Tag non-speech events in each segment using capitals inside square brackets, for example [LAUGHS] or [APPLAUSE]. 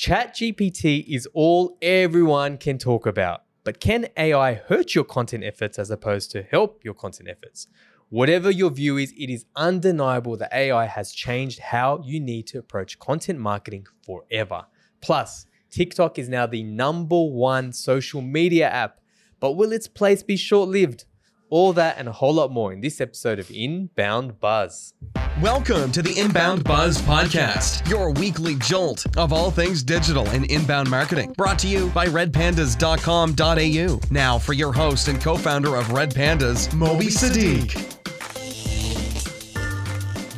ChatGPT is all everyone can talk about, but can AI hurt your content efforts as opposed to help your content efforts? Whatever your view is, it is undeniable that AI has changed how you need to approach content marketing forever. Plus, TikTok is now the number one social media app, but will its place be short lived? All that and a whole lot more in this episode of Inbound Buzz. Welcome to the Inbound Buzz Podcast, your weekly jolt of all things digital and inbound marketing. Brought to you by redpandas.com.au. Now, for your host and co founder of Red Pandas, Moby Siddique.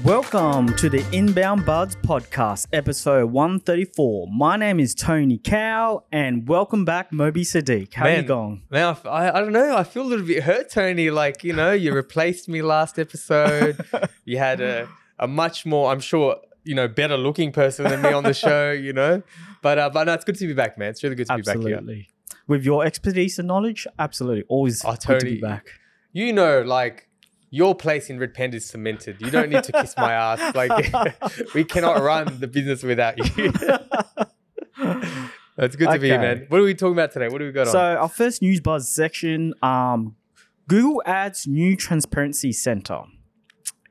Welcome to the Inbound Buzz Podcast, episode 134. My name is Tony Cow, and welcome back, Moby Siddique. How are you Man, going? Now, I, I don't know. I feel a little bit hurt, Tony. Like, you know, you replaced me last episode. [LAUGHS] You had a, a much more, I'm sure, you know, better looking person than me on the show, [LAUGHS] you know? But, uh, but no, it's good to be back, man. It's really good to be back here. With your expertise and knowledge, absolutely. Always Oh, good to be Tony. back. You know, like, your place in Red Panda is cemented. You don't need to kiss my ass. [LAUGHS] Like, [LAUGHS] we cannot run the business without you. [LAUGHS] That's good to be here, man. What are we talking about today? What do we got on? So, on? our first news buzz section um, Google Ads new transparency center.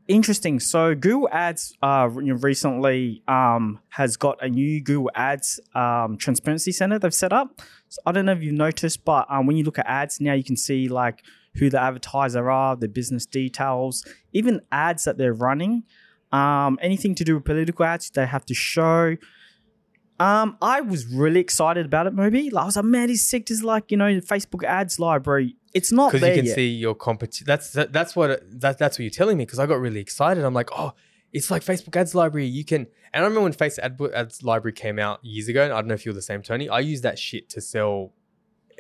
Interesting. So, Google Ads uh, recently um, has got a new Google Ads um, transparency center they've set up. So, I don't know if you've noticed, but um, when you look at ads now, you can see like who the advertiser are, the business details, even ads that they're running. Um, anything to do with political ads, they have to show. Um, I was really excited about it, Moby. Like, I was like, man, this sick. Is like, you know, Facebook ads library. It's not because you can yet. see your competition. That's that, that's what that, that's what you're telling me. Because I got really excited. I'm like, oh, it's like Facebook Ads Library. You can. And I remember when Facebook Ad, Ads Library came out years ago. And I don't know if you're the same, Tony. I used that shit to sell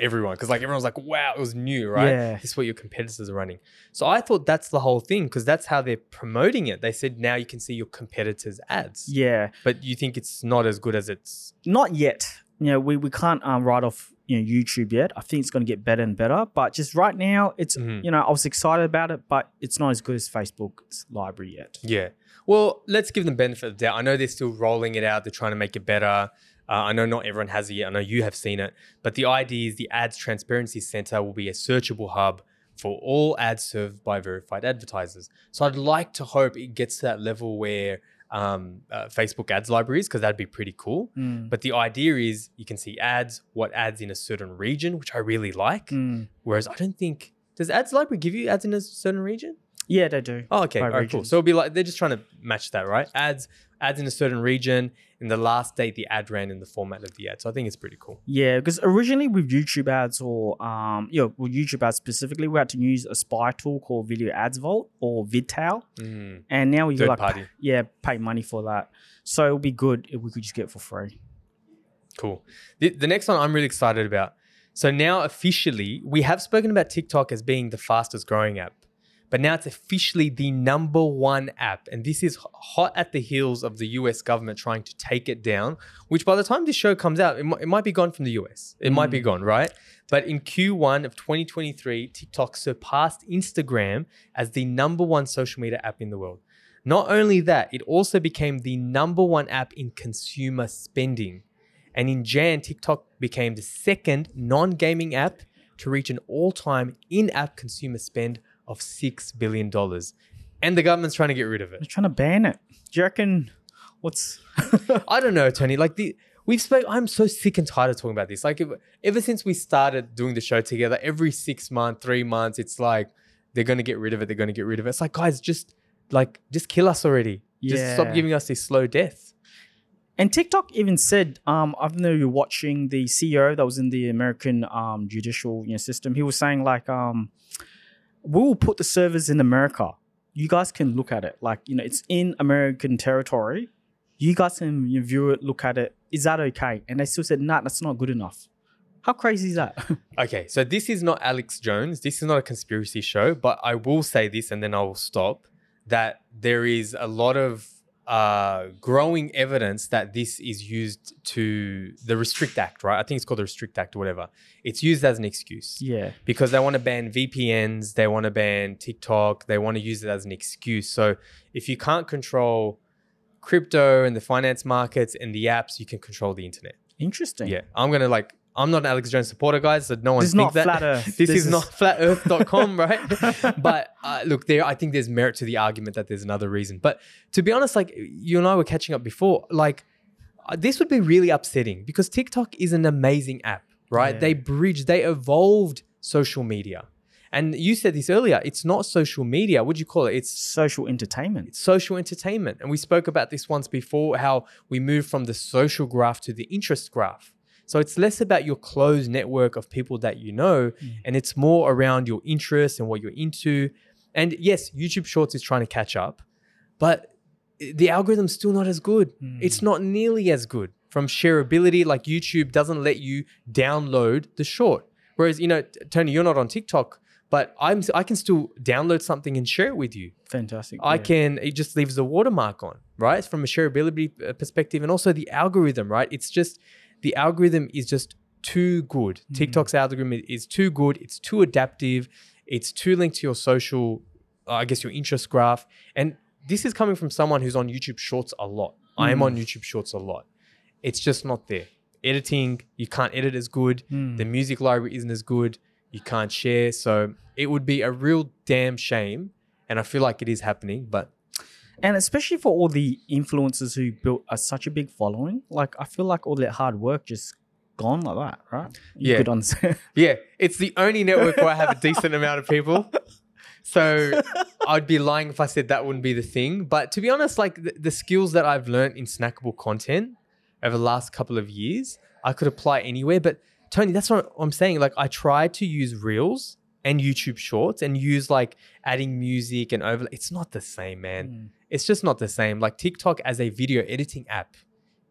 everyone because like everyone was like, wow, it was new, right? Yeah. This is what your competitors are running. So I thought that's the whole thing because that's how they're promoting it. They said now you can see your competitors' ads. Yeah, But you think it's not as good as it's. not yet. You know, we, we can't um, write off you know YouTube yet. I think it's going to get better and better. But just right now, it's Mhm. you know I was excited about it, but it's not as good as Facebook's library yet. Yeah. Well, let's give them benefit of the doubt. I know they're still rolling it out. They're trying to make it better. Uh, I know not everyone has it yet. I know you have seen it. But the idea is the Ads Transparency Center will be a searchable hub for all ads served by verified advertisers. So I'd like to hope it gets to that level where um, uh, Facebook ads libraries, because that'd be pretty cool. Mm. But the idea is you can see ads, what ads in a certain region, which I really like. Mm. Whereas I don't think, does ads library give you ads in a certain region? Yeah, they do. Oh, okay. All right, cool. So it'll be like they're just trying to match that, right? Ads, ads in a certain region. In the last date, the ad ran in the format of the ad. So I think it's pretty cool. Yeah, because originally with YouTube ads or um, you know, with YouTube ads specifically, we had to use a spy tool called Video Ads Vault or VidTao, Mm. and now we Third like party. yeah pay money for that. So it would be good if we could just get it for free. Cool. The, the next one I'm really excited about. So now officially, we have spoken about TikTok as being the fastest growing app, but now it's officially the number one app. And this is hot at the heels of the US government trying to take it down, which by the time this show comes out, it, mi- it might be gone from the US. It might be mm. gone, right? But in Q1 of 2023, TikTok surpassed Instagram as the number one social media app in the world. Not only that, it also became the number one app in consumer spending. And in Jan, TikTok became the second non gaming app to reach an all time in app consumer spend of $6 billion. And the government's trying to get rid of it. They're trying to ban it. Do you reckon? What's [LAUGHS] I don't know, Tony. Like, the. We've spoke. I'm so sick and tired of talking about this. Like, ever, ever since we started doing the show together, every six months, three months, it's like they're gonna get rid of it. They're gonna get rid of it. It's like, guys, just like, just kill us already. Just stop giving us this slow death. And TikTok even said, um, I don't know you're watching the CEO that was in the American um, judicial you know, system. He was saying like, um, we will put the servers in America. You guys can look at it. Like, you know, it's in American territory. You guys can view it, look at it. Is that okay? And they still said, nah, that's not good enough. How crazy is that? [LAUGHS] Okay, so this is not Alex Jones. This is not a conspiracy show, but I will say this and then I will stop that there is a lot of uh, growing evidence that this is used to the Restrict Act, right? I think it's called the Restrict Act or whatever. It's used as an excuse yeah. because they want to ban VPNs, they want to ban TikTok, they want to use it as an excuse. So if you can't control crypto and the finance markets and the apps, you can control the internet. Interesting. Yeah, I'm gonna like. I'm not an Alex Jones supporter, guys, so no one This is think not that. flat [LAUGHS] Earth. this, This is, is- not [LAUGHS] flatearth.com, right? but uh, look, there. I think there's merit to the argument that there's another reason. But to be honest, like you and I were catching up before, like uh, this would be really upsetting because TikTok is an amazing app, right? Yeah. They bridged, they evolved social media, and you said this earlier. It's not social media. What do you call it? It's Social entertainment. it's social entertainment. And we spoke about this once before how we moved from the social graph to the interest graph. So it's less about your closed network of people that you know, and it's more around your interests and what you're into. And yes, YouTube Shorts is trying to catch up, but the algorithm's still not as good. It's not nearly as good from shareability. Like YouTube doesn't let you download the short. Whereas, you know, Tony, you're not on TikTok, but I'm I can still download something and share it with you. Fantastic. I yeah. can, it just leaves the watermark on, right? From a shareability uh, perspective. And also the algorithm, right? It's just, the algorithm is just too good. Mm-hmm. TikTok's algorithm is too good. It's too adaptive. It's too linked to your social, uh, I guess, your interest graph. And this is coming from someone who's on YouTube Shorts a lot. I am Mm. on YouTube Shorts a lot. It's just not there. Editing, you can't edit as good. Mm. The music library isn't as good. You can't share. So it would be a real damn shame. And I feel like it is happening, but and especially for all the influencers who built a, such a big following, like I feel like all that hard work just gone like that, right? You Yeah. could understand. [LAUGHS] yeah, it's the only network where I have a decent amount of people. So [LAUGHS] I'd be lying if I said that wouldn't be the thing. But to be honest, like the, the skills that I've learned in snackable content over the last couple of years, I could apply anywhere. But Tony, that's what I'm saying. Like I tried to use Reels and YouTube Shorts and use like adding music and overlay. It's not the same, man. Mm. It's just not the same. Like TikTok as a video editing app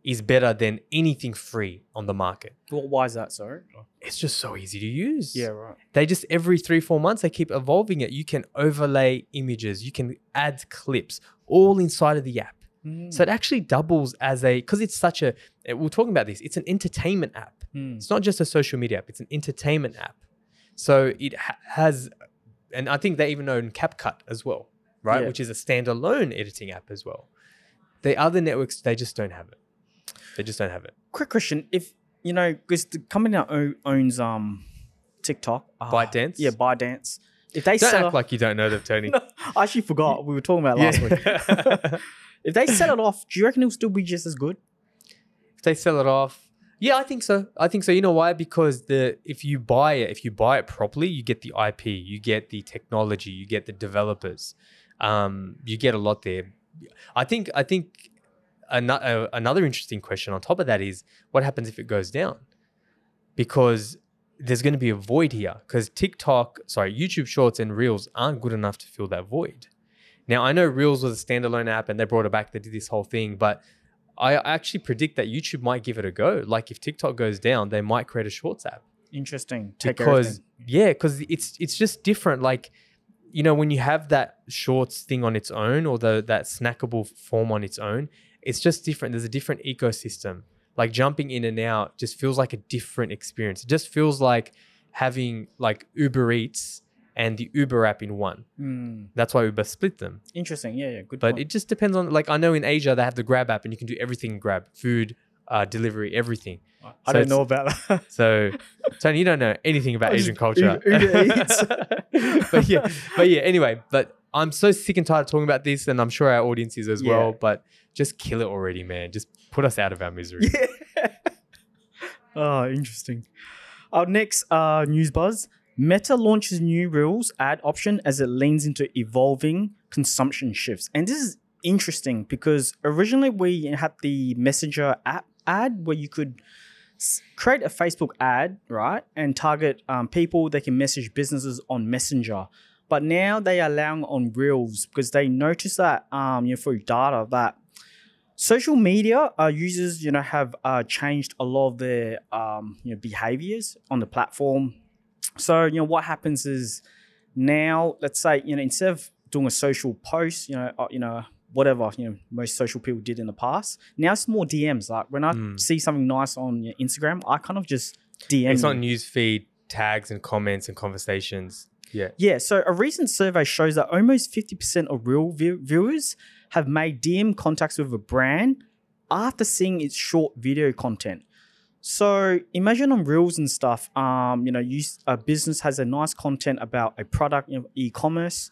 is better than anything free on the market. Well, why is that, sorry? It's just so easy to use. Yeah, right. They just every three, four months, they keep evolving it. You can overlay images, you can add clips all inside of the app. Mm. So it actually doubles as a, because it's such a, we we're talking about this, it's an entertainment app. Mm. It's not just a social media app, it's an entertainment app. So it ha- has, and I think they even own CapCut as well, right? Yeah. Which is a standalone editing app as well. The other networks, they just don't have it. They just don't have it. Quick question: If you know, because the company that owns um TikTok, ah, ByteDance? yeah, ByteDance. If they Don't sell, act off, like you don't know them, Tony. [LAUGHS] No, I actually forgot we were talking about last week. [LAUGHS] if they sell it off, do you reckon it'll still be just as good? if they sell it off yeah i think so. I think so. You know why? Because the if you buy it if you buy it properly you get the ip you get the technology you get the developers. Um, you get a lot there. I think i think another, another interesting question on top of that is what happens if it goes down? Because there's going to be a void here because tiktok sorry youtube shorts and reels aren't good enough to fill that void. Now i know reels was a standalone app and they brought it back they did this whole thing but I actually predict that YouTube might give it a go. Like if TikTok goes down, they might create a Shorts app Interesting. Take because everything. yeah, because it's it's just different. Like you know when you have that Shorts thing on its own or the that snackable form on its own, it's just different. There's a different ecosystem. Like jumping in and out just feels like a different experience. It just feels like having like Uber Eats and the Uber app in one. Mm, That's why Uber split them. interesting. Yeah, yeah. Good. Point. But point. it just depends on like I know in Asia they have the Grab app and you can do everything Grab, food, uh, delivery, everything. I so don't know about that. So Tony, you don't know anything about [LAUGHS] Asian culture. Uber- Uber Eats. [LAUGHS] [LAUGHS] but yeah, but yeah. Anyway, but I'm so sick and tired of talking about this, and I'm sure our audience is as well. But just kill it already, man. Just put us out of our misery. Yeah. oh, interesting. Our next uh, news buzz Meta launches new Reels ad option as it leans into evolving consumption shifts. And this is interesting because originally we had the Messenger app ad where you could create a Facebook ad, right? And target um, people that can message businesses on Messenger. But now they are allowing on Reels because they notice that, um, you know, through data that social media uh, users you know have uh, changed a lot of their um, you know behaviors on the platform so you know what happens is now let's say you know instead of doing a social post you know uh, you know whatever you know most social people did in the past now it's more dms like when i Mm. see something nice on your instagram i kind of just dm It's you. not news feed tags and comments and conversations. Yeah. Yeah, so a recent survey shows that almost 50% of real view- viewers have made DM contacts with a brand after seeing its short video content. So imagine on Reels and stuff, um, you know, you, a business has a nice content about a product, you know, e-commerce.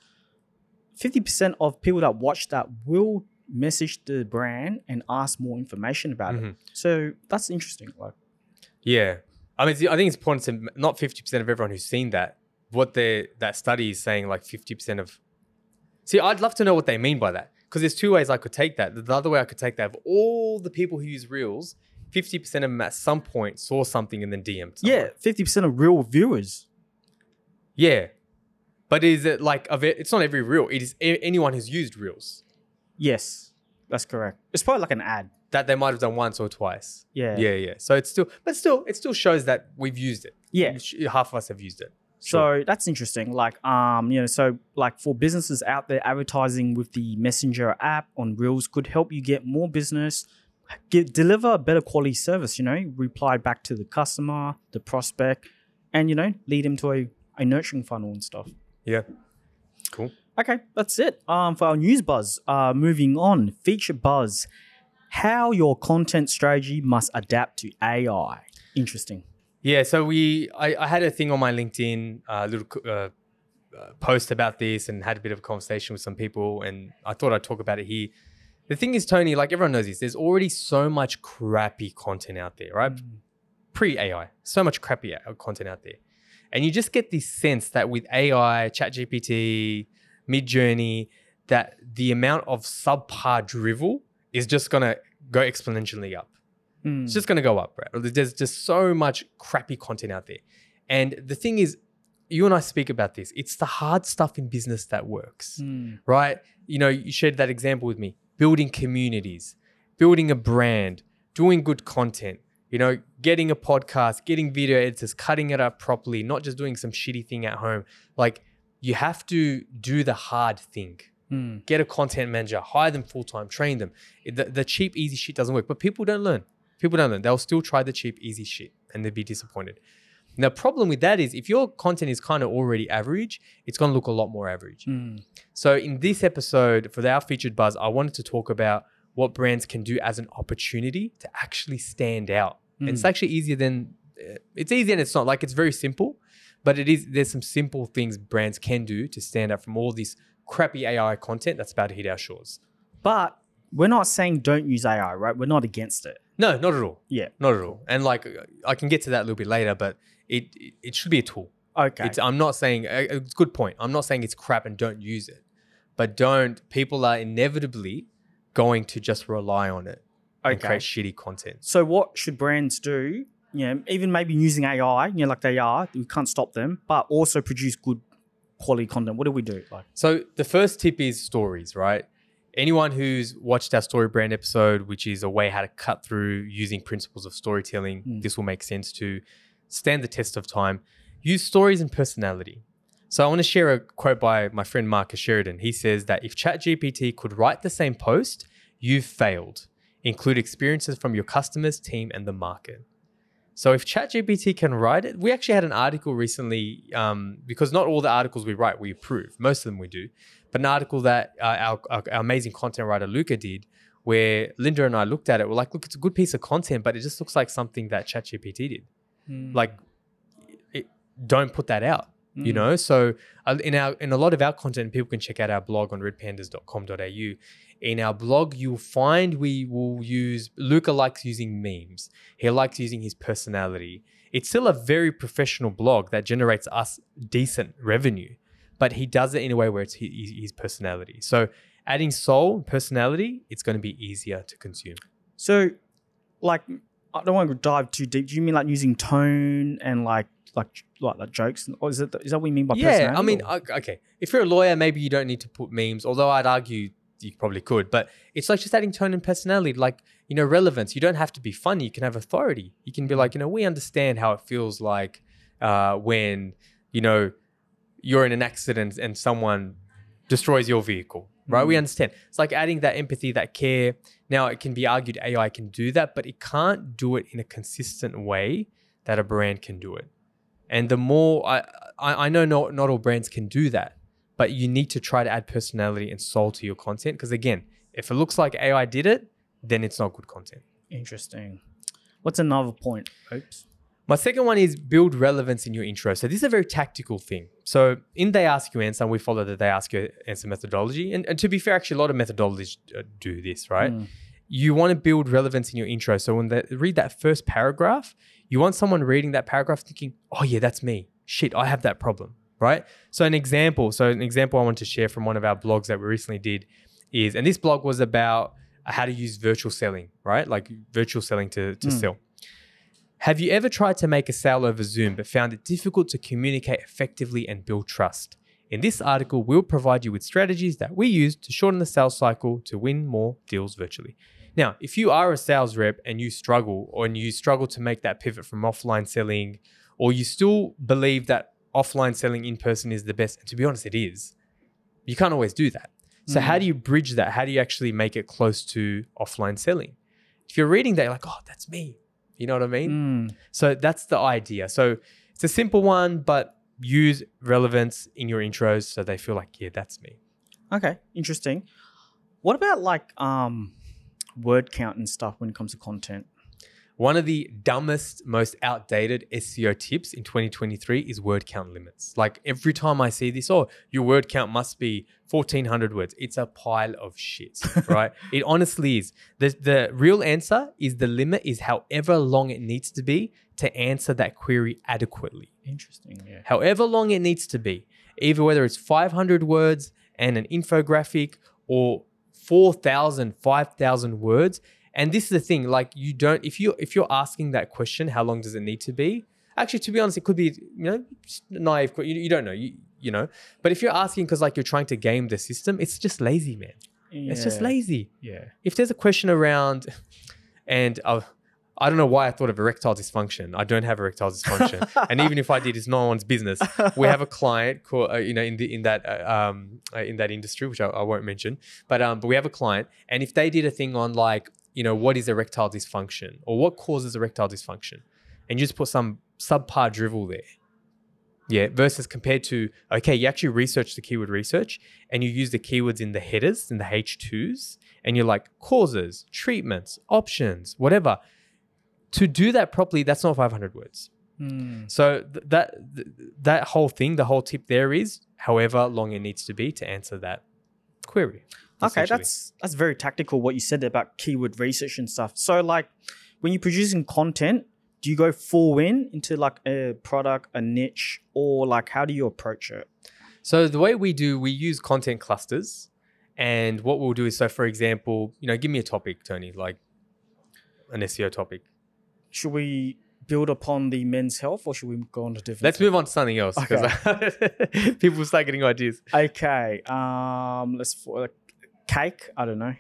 Fifty percent of people that watch that will message the brand and ask more information about it. Mhm. So that's interesting. Like, Yeah. I mean, I think it's important to not 50% of everyone who's seen that. What they that study is saying, like 50% of. See, I'd love to know what they mean by that. Because there's two ways I could take that. The other way I could take that of all the people who use Reels, 50% of them at some point saw something and then DM'd. someone. yeah, fifty percent of real viewers. Yeah. But is it like, of it, it's not every Reel. It is a- anyone who's used Reels Yes, that's correct. It's probably like an ad. that they might have done once or twice. Yeah. Yeah, yeah. So it's still, but still, it still shows that we've used it. Yeah. Half of us have used it. So that's interesting. Like, um, you know, so like for businesses out there, advertising with the Messenger app on Reels could help you get more business, get deliver a better quality service. You know, reply back to the customer, the prospect, and you know, lead them to a, a nurturing funnel and stuff. Yeah. Cool. Okay, that's it. Um, for our news buzz. Uh, moving on, feature buzz. How your content strategy must adapt to AI. Interesting. Yeah, so we I, I had a thing on my LinkedIn, a uh, little uh, uh, post about this, and had a bit of a conversation with some people, and I thought I'd talk about it here. The thing is, Tony, like everyone knows this, there's already so much crappy content out there, right? Pre AI, so much crappy content out there, and you just get this sense that with AI, ChatGPT, Midjourney, that the amount of subpar drivel is just gonna go exponentially up. Mm. It's just going to go up, right? There's just so much crappy content out there. And the thing is, you and I speak about this. It's the hard stuff in business that works, Mm. right? You know, you shared that example with me building communities, building a brand, doing good content, you know, getting a podcast, getting video editors, cutting it up properly, not just doing some shitty thing at home. Like, you have to do the hard thing Mm. get a content manager, hire them full time, train them. The, the cheap, easy shit doesn't work, but people don't learn. People don't learn. They'll still try the cheap, easy shit and they'll be disappointed. Now, the problem with that is if your content is kind of already average, it's going to look a lot more average. Mm. So, in this episode for our featured buzz, I wanted to talk about what brands can do as an opportunity to actually stand out. And it's Mm. actually easier than uh, it's easy and it's not like it's very simple, but it is there's some simple things brands can do to stand out from all this crappy AI content that's about to hit our shores. But we're not saying don't use AI, right? We're not against it. No, not at all. Yeah. Not at all. And like I can get to that a little bit later, but it it, should be a tool. Okay. It's, I'm not saying uh, it's a good point. I'm not saying it's crap and don't use it, but don't. People are inevitably going to just rely on it and create shitty content. so what should brands do? You know, even maybe using AI, you know, like they are, we can't stop them, but also produce good quality content. What do we do? Like, So the first tip is stories, right? Anyone who's watched our story brand episode, which is a way how to cut through using principles of storytelling, Mm. this will make sense to stand the test of time. Use stories and personality. So I want to share a quote by my friend Marcus Sheridan. He says that if ChatGPT could write the same post, you've failed. Include experiences from your customers, team, and the market. So if ChatGPT can write it, we actually had an article recently um, because not all the articles we write we approve. Most of them we do, but an article that uh, our, our, our amazing content writer Luca did, where Linda and I looked at it. We're like, look, it's a good piece of content, but it just looks like something that ChatGPT did. Like, it, don't put that out. You Mm. know, so uh, in our in a lot of our content, people can check out our blog on redpandas.com.au. In our blog, you'll find we will use Luca likes using memes. He likes using his personality. It's still a very professional blog that generates us decent revenue, but he does it in a way where it's his, his personality. So adding soul personality, it's going to be easier to consume. So, like, I don't want to dive too deep. Do you mean like using tone and like, like, like, like jokes? Or is it is that what you mean by yeah, personality? I mean, or- okay. If you're a lawyer, maybe you don't need to put memes, although I'd argue you probably could. But it's like just adding tone and personality, like, you know, relevance. You don't have to be funny. You can have authority. You can be like, you know, we understand how it feels like uh, when, you know, you're in an accident and someone destroys your vehicle, right? We Mm. understand. It's like adding that empathy, that care. Now, it can be argued AI can do that, but it can't do it in a consistent way that a brand can do it. And the more I, I, I know not, not all brands can do that, but you need to try to add personality and soul to your content. Because again, If it looks like AI did it, then it's not good content. Interesting. What's another point? Oops. My second one is build relevance in your intro. So this is a very tactical thing. So in They Ask You Answer, we follow the They Ask You Answer methodology. And, and to be fair, actually, a lot of methodologies uh, do this, right? Mm. You want to build relevance in your intro. So when they read that first paragraph, you want someone reading that paragraph thinking, oh, yeah, that's me. Shit, I have that problem, right? So an example, so an example I want to share from one of our blogs that we recently did is, and this blog was about how to use virtual selling, right? Like virtual selling to, to Mm. sell. Have you ever tried to make a sale over Zoom but found it difficult to communicate effectively and build trust? In this article, we'll provide you with strategies that we use to shorten the sales cycle to win more deals virtually. Now, if you are a sales rep and you struggle or you struggle to make that pivot from offline selling, or you still believe that offline selling in person is the best, and to be honest, it is, you can't always do that. So, how mm. do you bridge that? How do you actually make it close to offline selling? If you're reading that, you're like, oh, that's me. You know what I mean? Mm. So that's the idea. So it's a simple one, but use relevance in your intros so they feel like, yeah, that's me. Okay, interesting. What about like um word count and stuff when it comes to content? One of the dumbest, most outdated SEO tips in 2023 is word count limits. Like every time I see this, oh, your word count must be 1400 words. It's a pile of shit, [LAUGHS] right? it honestly is. The, the real answer is the limit is however long it needs to be to answer that query adequately. Interesting, yeah. however long it needs to be, either whether it's 500 words and an infographic or 4,000, 5,000 words. And this is the thing, like you don't, if you if you're asking that question, how long does it need to be? Actually, to be honest, it could be you know naive. You, you don't know, you you know. But if you're asking because like you're trying to game the system, it's just lazy, man. It's just lazy. Yeah. If there's a question around, and uh, I don't know why I thought of erectile dysfunction. I don't have erectile dysfunction, [LAUGHS] and even if I did, it's no one's business. We have a client called, uh, you know, in the in that uh, um uh, in that industry, which I, I won't mention, but um, but we have a client, and if they did a thing on like, you know, what is erectile dysfunction or what causes erectile dysfunction, and you just put some subpar drivel there. Yeah, versus compared to okay, you actually research the keyword research and you use the keywords in the headers in the H2s and you're like causes, treatments, options, whatever. To do that properly, that's not 500 words. Mm. So th- that th- that whole thing, the whole tip there is however long it needs to be to answer that query. Okay, that's that's very tactical what you said about keyword research and stuff. So like when you're producing content, do you go full in into like a product, a niche, or like how do you approach it? So the way we do, we use content clusters, and what we'll do is, so for example, you know, give me a topic, Tony, like an SEO topic. Should we build upon the men's health or should we go on to different? Let's move on to something else because [LAUGHS] people start getting ideas. Okay. Um let's for like cake. I don't know.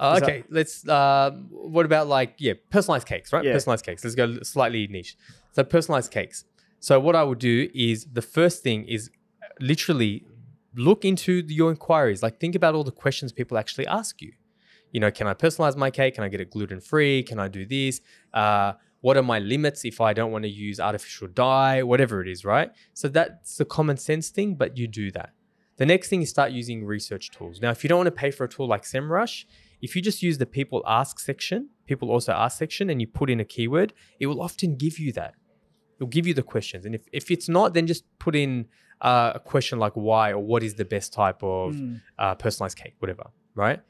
Uh, Is that- okay, let's. Uh, what about like yeah, personalized cakes, right? Yeah. Personalized cakes. Let's go slightly niche. So personalized cakes. So what I would do is the first thing is literally look into your inquiries. Like think about all the questions people actually ask you. You know, can I personalize my cake? Can I get it gluten free? Can I do this? Uh, what are my limits if I don't want to use artificial dye? Whatever it is, right? So that's the common sense thing, but you do that. The next thing is start using research tools. Now, if you don't want to pay for a tool like SEMrush, if you just use the people ask section, people also ask section, and you put in a keyword, it will often give you that. It'll give you the questions. And if, if it's not, then just put in uh, a question like why or what is the best type of Mm. uh, personalized cake, whatever, right?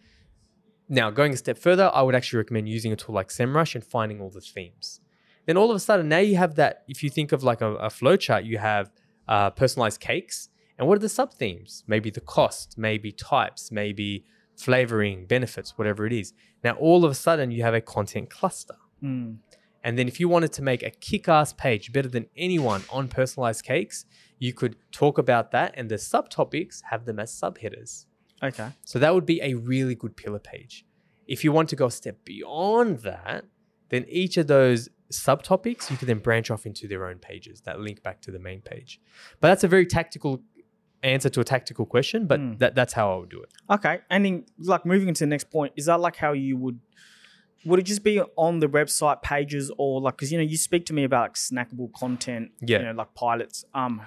Now, going a step further, I would actually recommend using a tool like SEMrush and finding all the themes. Then all of a sudden, now you have that. If you think of like a, a flow chart, you have uh, personalized cakes. And what are the sub themes? Maybe the cost, maybe types, maybe flavoring, benefits, whatever it is. Now, all of a sudden, you have a content cluster. Mm. And then if you wanted to make a kick-ass page better than anyone on personalized cakes, you could talk about that and the subtopics have them as subheaders. Okay. So that would be a really good pillar page. If you want to go a step beyond that, then each of those subtopics you can then branch off into their own pages that link back to the main page. But that's a very tactical answer to a tactical question, but Mm. that, that's how I would do it. Okay. And then like moving into the next point, is that like how you would would it just be on the website pages or like because you know you speak to me about like snackable content, Yeah. you know, like pilots. Um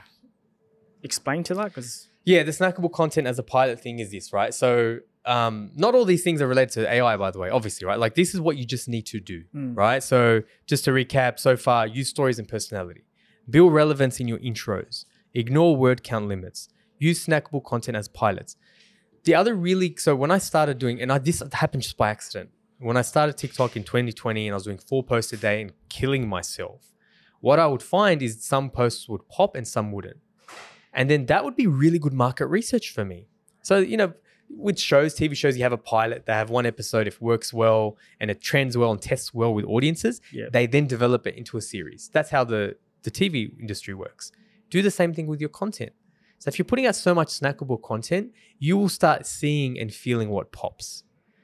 explain to that because Yeah, the snackable content as a pilot thing is this, right? So, um, not all these things are related to AI, by the way, obviously, right? Like, this is what you just need to do, Mm. right? So, just to recap so far, use stories and personality, build relevance in your intros, ignore word count limits, use snackable content as pilots. The other really, so when I started doing, and I, this happened just by accident, when I started TikTok in 2020 and I was doing four posts a day and killing myself, what I would find is some posts would pop and some wouldn't. And then that would be really good market research for me. So, you know, with shows, TV shows, you have a pilot, they have one episode, if it works well and it trends well and tests well with audiences, they then develop it into a series. That's how the, the TV industry works. Do the same thing with your content. So if you're putting out so much snackable content, you will start seeing and feeling what pops.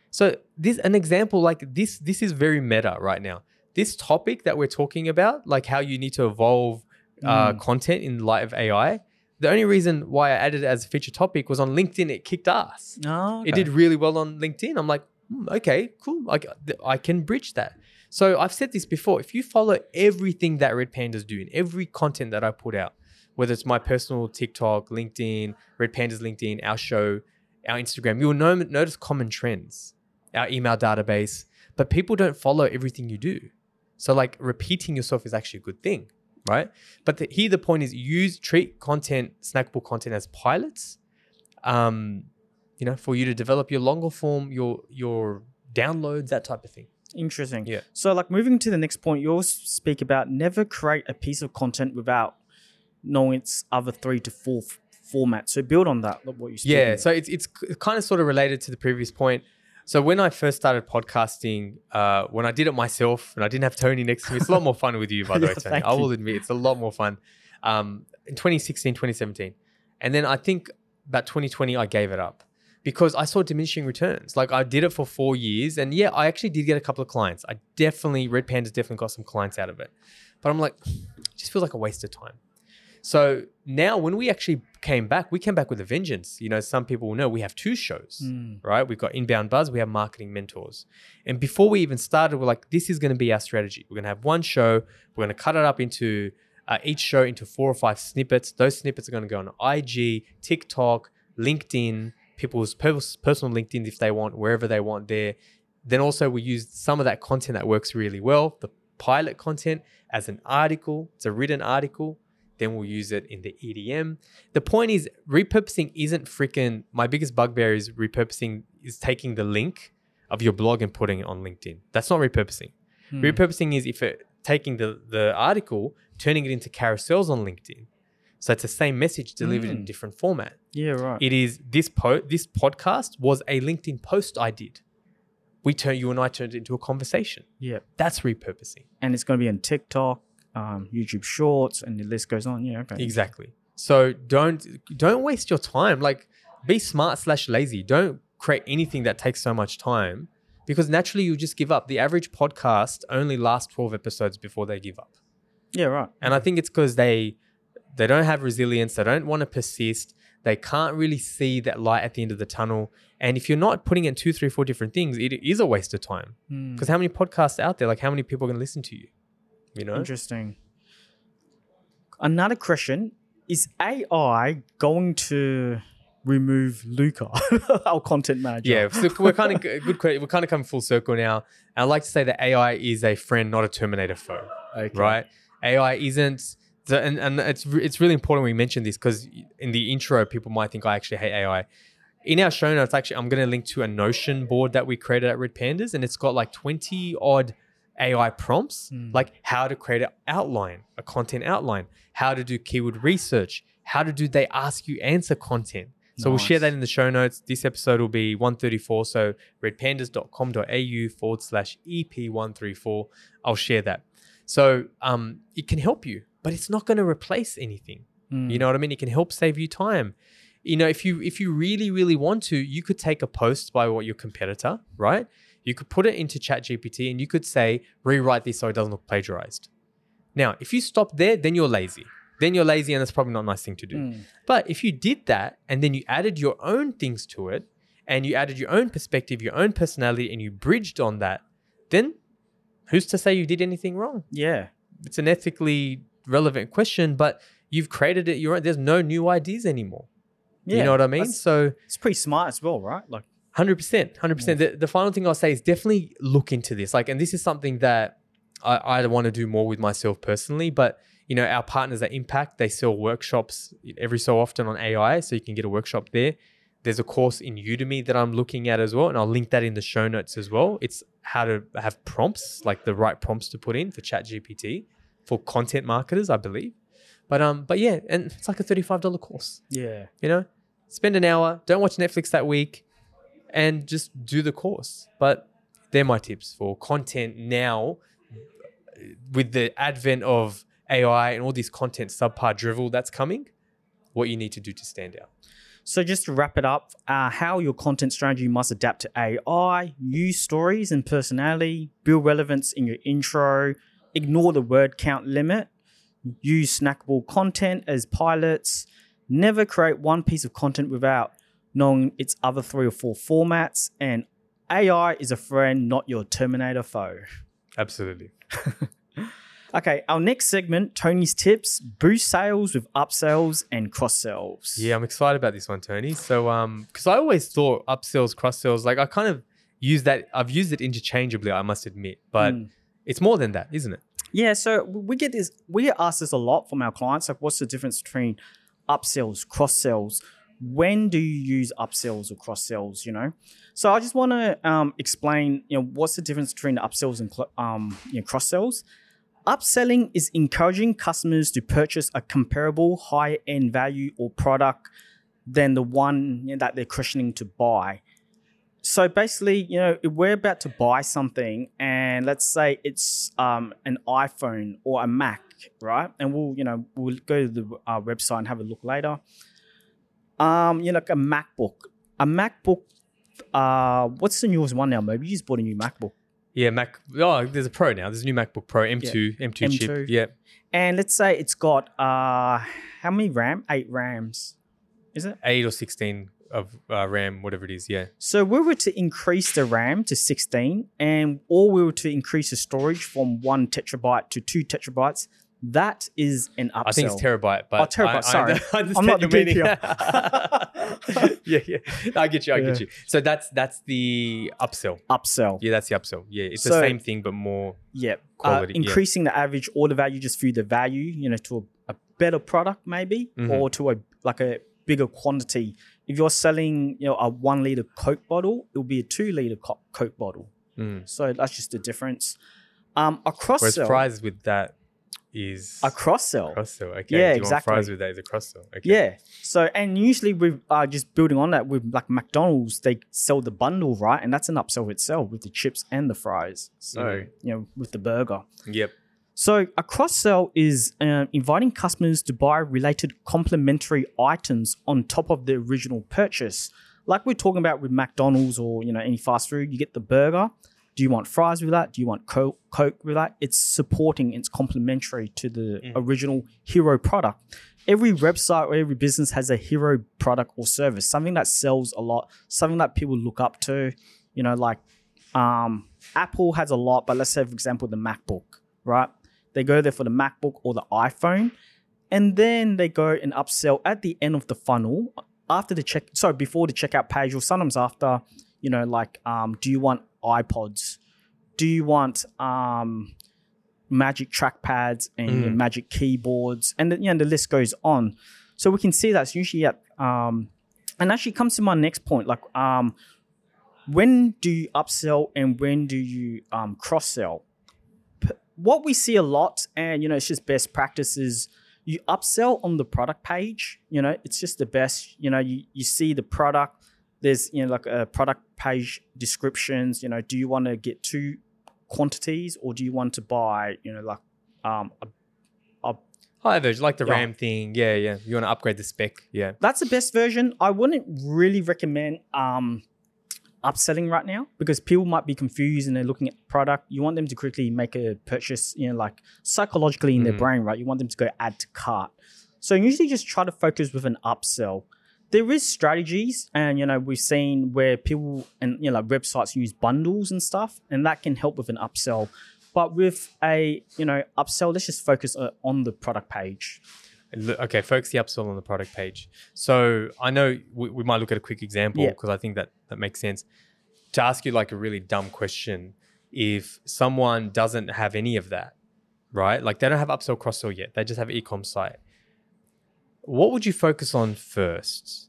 So this an example like this this is very meta right now. This topic that we're talking about, like how you need to evolve uh, Mm. content in light of AI, the only reason why I added it as a feature topic was on LinkedIn. It kicked ass. Oh, It did really well on LinkedIn. I'm like, hmm, okay, cool. Like I can bridge that. So I've said this before. If you follow everything that Red Pandas do in every content that I put out, whether it's my personal TikTok, LinkedIn, Red Pandas LinkedIn, our show, our Instagram, you'll know, notice common trends. Our email database, but people don't follow everything you do. So like repeating yourself is actually a good thing, right? But the, here the point is use treat content, snackable content as pilots. Um, you know, for you to develop your longer form, your your downloads, that type of thing. Interesting. Yeah. So, like, moving to the next point, you also speak about never create a piece of content without knowing its other three to four f- formats. So, build on that. What you Yeah, so it's it's kind of sort of related to the previous point. So when I first started podcasting, uh, when I did it myself and I didn't have Tony next to me, it's a lot more fun with you, by the [LAUGHS] way, Tony. I will admit it's a lot more fun. Um, in 2016, 2017. And then I think about 2020, I gave it up because I saw diminishing returns. Like I did it for four years and yeah, I actually did get a couple of clients. I definitely, Red Panda's definitely got some clients out of it. But I'm like, it just feels like a waste of time. So now when we actually came back, we came back with a vengeance. You know, some people will know we have two shows, Mm. right? We've got Inbound Buzz, we have Marketing Mentors. And before we even started, we're like, this is going to be our strategy. We're going to have one show, we're going to cut it up into uh, each show into four or five snippets. Those snippets are going to go on IG, TikTok, LinkedIn, people's personal LinkedIn if they want, wherever they want there. Then also we use some of that content that works really well, the pilot content as an article. It's a written article. Then we'll use it in the EDM. The point is repurposing isn't freaking my biggest bugbear is repurposing is taking the link of your blog and putting it on LinkedIn. That's not repurposing. Hmm. Repurposing is if it taking the the article, turning it into carousels on LinkedIn. So it's the same message delivered in a Mm. different format. Yeah, right. It is this po this podcast was a LinkedIn post I did. We turned you and I turned it into a conversation. yeah. That's repurposing. And it's going to be on TikTok, um, YouTube Shorts, and the list goes on. Yeah, okay. Exactly. So don't don't waste your time. Like be smart slash lazy. Don't create anything that takes so much time because naturally you just give up. The average podcast only lasts 12 episodes before they give up. Yeah, right. And I think it's because they they don't have resilience, they don't want to persist, they can't really see that light at the end of the tunnel. And if you're not putting in two, three, four different things, it is a waste of time. Hmm. Because how many podcasts out there? Like how many people are gonna listen to you? You know? Interesting. Another question is AI going to remove Luca, [LAUGHS] our content manager? Yeah, so we're kind of [LAUGHS] good. We're kind of coming full circle now. And I like to say that AI is a friend, not a Terminator foe. Okay. Right? AI isn't. The, and, and it's it's really important we mention this because in the intro, people might think I actually hate AI. In our show notes, actually, I'm going to link to a Notion board that we created at Red Pandas, and it's got like 20 odd AI prompts, Hmm. like how to create an outline, a content outline, how to do keyword research, how to do they ask you answer content. So we'll share that in the show notes. This episode will be 134. So redpandas.com.au forward slash EP134. I'll share that. So um, it can help you, but it's not going to replace anything. Hmm. You know what I mean? It can help save you time. You know, if you if you really really want to, you could take a post by what your competitor, right? You could put it into ChatGPT and you could say rewrite this so it doesn't look plagiarized. Now, if you stop there, then you're lazy. Then you're lazy, and that's probably not a nice thing to do. Hmm. But if you did that and then you added your own things to it and you added your own perspective, your own personality, and you bridged on that, then who's to say you did anything wrong? Yeah. It's an ethically relevant question, but you've created it your own. There's no new ideas anymore. Yeah, you know what I mean? So It's pretty smart as well, right? Like, Hundred percent, hundred percent. The the final thing I'll say is definitely look into this. Like, and this is something that I, I want to do more with myself personally. But you know, our partners at Impact they sell workshops every so often on AI, so you can get a workshop there. There's a course in Udemy that I'm looking at as well, and I'll link that in the show notes as well. It's how to have prompts, like the right prompts to put in for ChatGPT for content marketers, I believe. But um, but yeah, and it's like a thirty-five dollar course yeah. you know spend an hour don't watch netflix that week and just do the course. But they're my tips for content now with the advent of ai and all this content subpar drivel that's coming what you need to do to stand out. So just to wrap it up, uh, how your content strategy must adapt to AI, use stories and personality, build relevance in your intro, ignore the word count limit, use snackable content as pilots, never create one piece of content without knowing its other three or four formats, and AI is a friend, not your Terminator foe. absolutely [LAUGHS] Okay, our next segment, Tony's tips, boost sales with upsells and cross sells. yeah i'm excited about this one tony so um because i always thought upsells cross sells like i kind of use that i've used it interchangeably i must admit but Mm. it's more than that isn't it Yeah, so we get this, we get asked this a lot from our clients. Like, what's the difference between upsells, cross sells? When do you use upsells or cross sells? You know, so I just want to um, explain, you know, what's the difference between upsells and cl- um, you know, cross sells. Upselling is encouraging customers to purchase a comparable high end value or product than the one you know, that they're questioning to buy. So basically, you know, if we're about to buy something, and let's say it's um, an iPhone or a Mac, right? And we'll, you know, we'll go to the uh, website and have a look later. Um, you know, like a MacBook, a MacBook. Uh, what's the newest one now? Maybe you just bought a new MacBook, yeah mac oh there's a pro now there's a new macbook pro m2 m2, M2. chip yeah and let's say it's got uh, how many RAM? Eight RAMs, is it? 8 or 16 of uh, RAM, whatever it is. Yeah. So we were to increase the RAM to 16 and or we were to increase the storage from one tetrabyte to two terabytes, that is an upsell. I think it's terabyte, but Oh, terabyte, I, sorry. I [LAUGHS] I'm not the meaning. [LAUGHS] [LAUGHS] yeah, yeah. I get you. I get you. So that's that's the upsell. upsell. Yeah, that's the upsell. Yeah, it's the same thing but more. Yeah. Quality, uh, yeah. increasing the average order value just through the value, you know, to a, a better product maybe Mhm. or to a like a bigger quantity. If you're selling, you know, a 1 liter Coke bottle, it will be a 2 liter co- Coke bottle. Mm. So that's just the difference. Um a cross Whereas fries with that is a cross sell. cross sell. Okay. Yeah, Do you want fries exactly. with that is a cross sell. Okay. Yeah. So and usually with uh, just building on that with like McDonald's, they sell the bundle, right? And that's an upsell itself with the chips and the fries. So Mhm. you know, with the burger. Yep. So a cross sell is uh, inviting customers to buy related complementary items on top of the original purchase. Like we're talking about with McDonald's or you know any fast food, you get the burger. Do you want fries with that? Do you want Coke, Coke with that? It's supporting, it's complementary to the Mm. original hero product. Every website or every business has a hero product or service, something that sells a lot, something that people look up to. You know, like um, Apple has a lot, but let's say, for example, the MacBook, right? They go there for the MacBook or the iPhone, and then they go and upsell at the end of the funnel after the check. Sorry, before the checkout page, or sometimes after. You know, like, um, do you want iPods? Do you want um, magic trackpads and Mm. magic keyboards? And then, you know, the list goes on. So we can see that's usually at, um, and actually comes to my next point. Like, um, when do you upsell and when do you um, cross sell? P- What we see a lot, and you know, it's just best practices. You upsell on the product page. You know, it's just the best. You know, you, you see the product. There's you know like a product page descriptions. You know, do you want to get two quantities or do you want to buy you know like um a Higher version, like the Yeah. RAM thing. Yeah, yeah. You want to upgrade the spec. Yeah. that's the best version. I wouldn't really recommend um, upselling right now because people might be confused and they're looking at the product. You want them to quickly make a purchase, you know, like psychologically in their Mhm. brain, right? You want them to go add to cart. So usually just try to focus with an upsell. There is strategies, and you know we've seen where people and you know like websites use bundles and stuff, and that can help with an upsell. But with a you know upsell, let's just focus uh, on the product page. Okay, focus the upsell on the product page. So I know we, we might look at a quick example Yeah. because I think that that makes sense. To ask you like a really dumb question, if someone doesn't have any of that, right? Like they don't have upsell cross sell yet, they just have e-com site. What would you focus on first?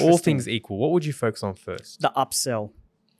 All things equal, what would you focus on first? the upsell.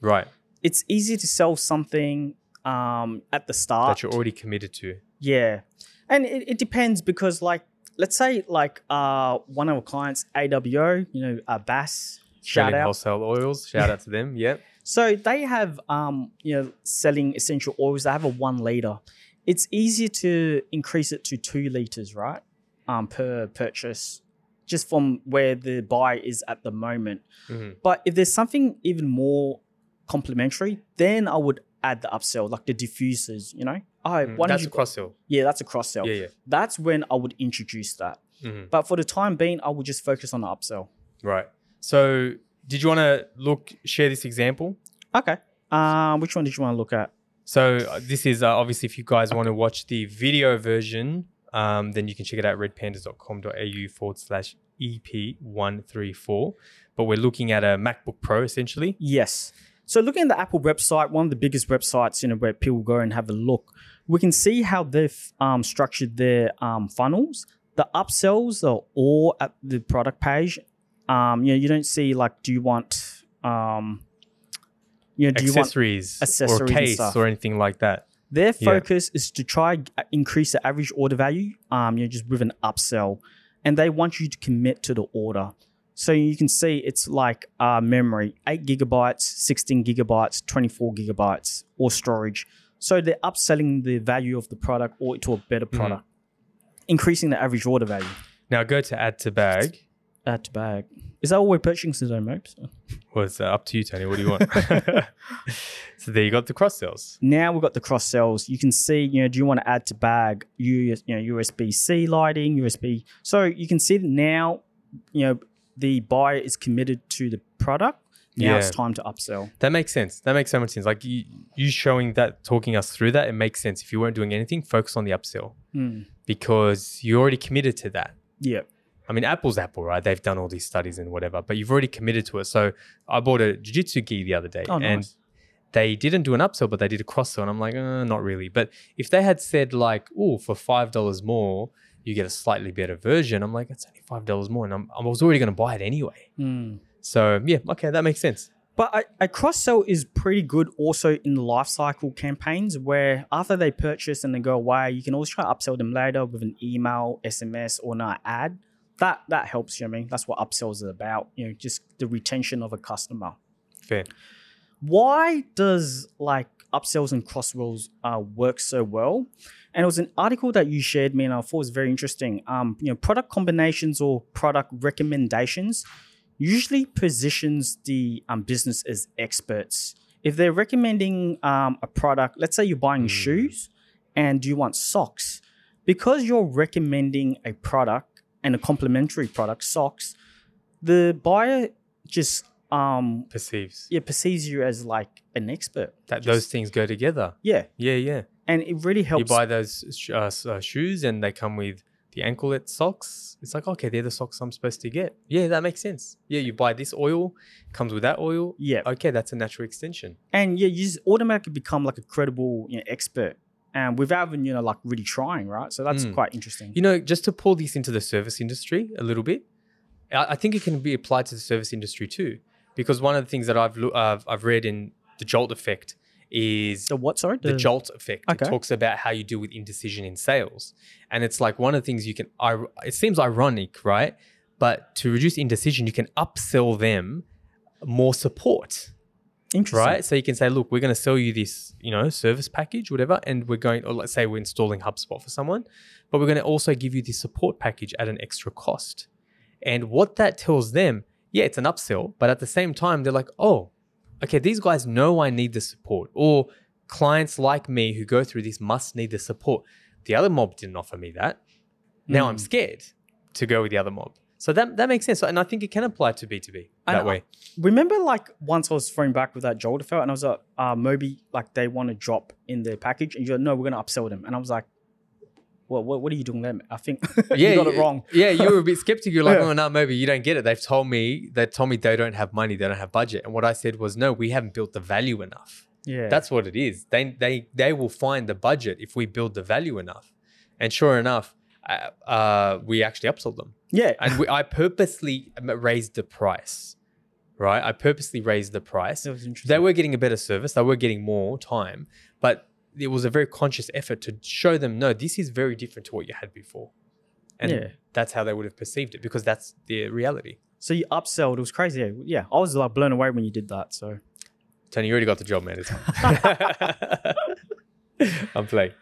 Right, It's easy to sell something um, at the start. that you're already committed to. Yeah. And it, it depends because like let's say like uh one of our clients, AWO, you know, uh, Bass, shout out. wholesale oils. Shout out to them. [LAUGHS] Yep. So they have um, you know, selling essential oils. They have a one liter. It's easier to increase it to two liters, right? Um, per purchase, just from where the buy is at the moment. Mhm. But if there's something even more complementary, then I would add the upsell, like the diffusers. You know, oh, why don't That's you? a cross sell. yeah, that's a cross sell. Yeah, yeah. That's when I would introduce that. Mhm. But for the time being, I would just focus on the upsell. Right. So, did you want to look share this example? Okay. Um, which one did you want to look at? So uh, this is uh, obviously if you guys want to watch the video version, um, then you can check it out redpandas.com.au forward slash EP134. But we're looking at a MacBook Pro essentially. Yes. So looking at the Apple website, one of the biggest websites, you know, where people go and have a look, we can see how they've um, structured their um, funnels. The upsells are all at the product page. Um, you know, you don't see like, do you want, um, you know, do you want accessories, accessories or case or anything like that. Their Yeah. focus is to try increase the average order value, um, you know, just with an upsell, and they want you to commit to the order. So you can see it's like uh, memory, eight gigabytes, sixteen gigabytes, twenty-four gigabytes, or storage. So they're upselling the value of the product or to a better Mm-hmm. product, increasing the average order value. Now go to add to bag. Add to bag. Is that what we're purchasing today, Mopes? Well, it's uh, up to you, Tony. What do you want? [LAUGHS] [LAUGHS] so there you got the cross sells. now we've got the cross sells. You can see, you know, do you want to add to bag, you know, USB C Lightning, USB. So you can see that now, you know, the buyer is committed to the product. Now it's time to upsell. That makes sense. That makes so much sense. Like you, you showing that, talking us through that, it makes sense. If you weren't doing anything, focus on the upsell Hmm. because you're already committed to that. Yeah. I mean, Apple's Apple, right? They've done all these studies and whatever, but you've already committed to it. So I bought a jiu-jitsu gi the other day Oh, and nice. they didn't do an upsell, but they did a cross sell. And I'm like, uh, not really. But if they had said like, oh, for $5 more, you get a slightly better version. I'm like, it's only $5 more. And I'm, I was already going to buy it anyway. Hmm. So yeah, okay, that makes sense. But a, a cross sell is pretty good also in life cycle campaigns where after they purchase and they go away, you can always try to upsell them later with an email, SMS, or an ad. That that helps you. know what I mean, that's what upsells is about. You know, just the retention of a customer. Fair. why does like upsells and cross sells uh, work so well? And it was an article that you shared me, and I thought it was very interesting. Um, you know, product combinations or product recommendations usually positions the um, business as experts. If they're recommending um, a product, let's say you're buying shoes and you want socks, because you're recommending a product and a complementary product, socks, the buyer just um, Perceives yeah perceives you as like an expert. that Just- those things go together. yeah, Yeah, yeah. and it really helps. You buy those sh- uh, uh, shoes and they come with the anklet socks. It's like, okay, they're the socks I'm supposed to get. Yeah, that makes sense. Yeah, you buy this oil, comes with that oil. yeah, Okay, that's a natural extension. and yeah, you just automatically become like a credible you know, expert, and without even you know like really trying, right? So that's Mm. quite interesting. You know, just to pull this into the service industry a little bit, I, I think it can be applied to the service industry too. Because one of the things that I've loo- uh, I've read in the Jolt effect is the what? Sorry, the Jolt effect. Okay. It talks about how you deal with indecision in sales, and it's like one of the things you can. I it seems ironic, right? But to reduce indecision, you can upsell them more support. Right? So you can say, look, we're going to sell you this, you know, service package, whatever, and we're going, or let's say we're installing HubSpot for someone, but we're going to also give you this support package at an extra cost. And what that tells them, yeah, it's an upsell, but at the same time, they're like, oh, okay, these guys know I need the support, or clients like me who go through this must need the support. The other mob didn't offer me that. Now I'm Mm. scared to go with the other mob. So that that makes sense. And I think it can apply to B2B And that I- way. Remember, like once I was throwing back with that Joel felt, and I was like, uh, Moby, like they want to drop in their package, and you're like, no, we're gonna upsell them, and I was like, what, what, what are you doing there? I think [LAUGHS] Yeah, you got it wrong. Yeah, you were a bit skeptical. You're like, Yeah. oh no, maybe you don't get it. They've told me they told me they don't have money, they don't have budget. And what I said was, no, we haven't built the value enough. Yeah. That's what it is. They they they will find the budget if we build the value enough. And sure enough, uh, uh, we actually upsold them. yeah. And we, I purposely raised the price, right? I purposely raised the price. That was interesting. They were getting a better service. They were getting more time, but it was a very conscious effort to show them, no, this is very different to what you had before. And Yeah. that's how they would have perceived it because that's the reality. So you upselled. It was crazy. Yeah, Yeah, I was like blown away when you did that. So Tony, you already got the job, man. [LAUGHS] [LAUGHS] [LAUGHS] I'm playing.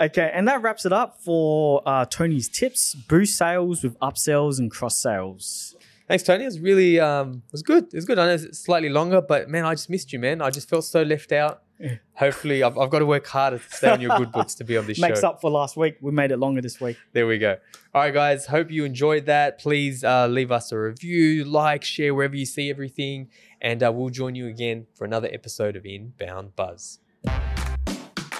okay, and that wraps it up for uh, Tony's tips: boost sales with upsells and cross sales. Thanks, Tony. It was really um, it was good. It was good. I know it's slightly longer, but man, I just missed you, man. I just felt so left out. [LAUGHS] Hopefully, I've, I've got to work harder to stay on your good books to be on this Makes show. up for last week. We made it longer this week. There we go. All right, guys. Hope you enjoyed that. Please uh, leave us a review, like, share wherever you see everything, and uh, we'll join you again for another episode of Inbound Buzz.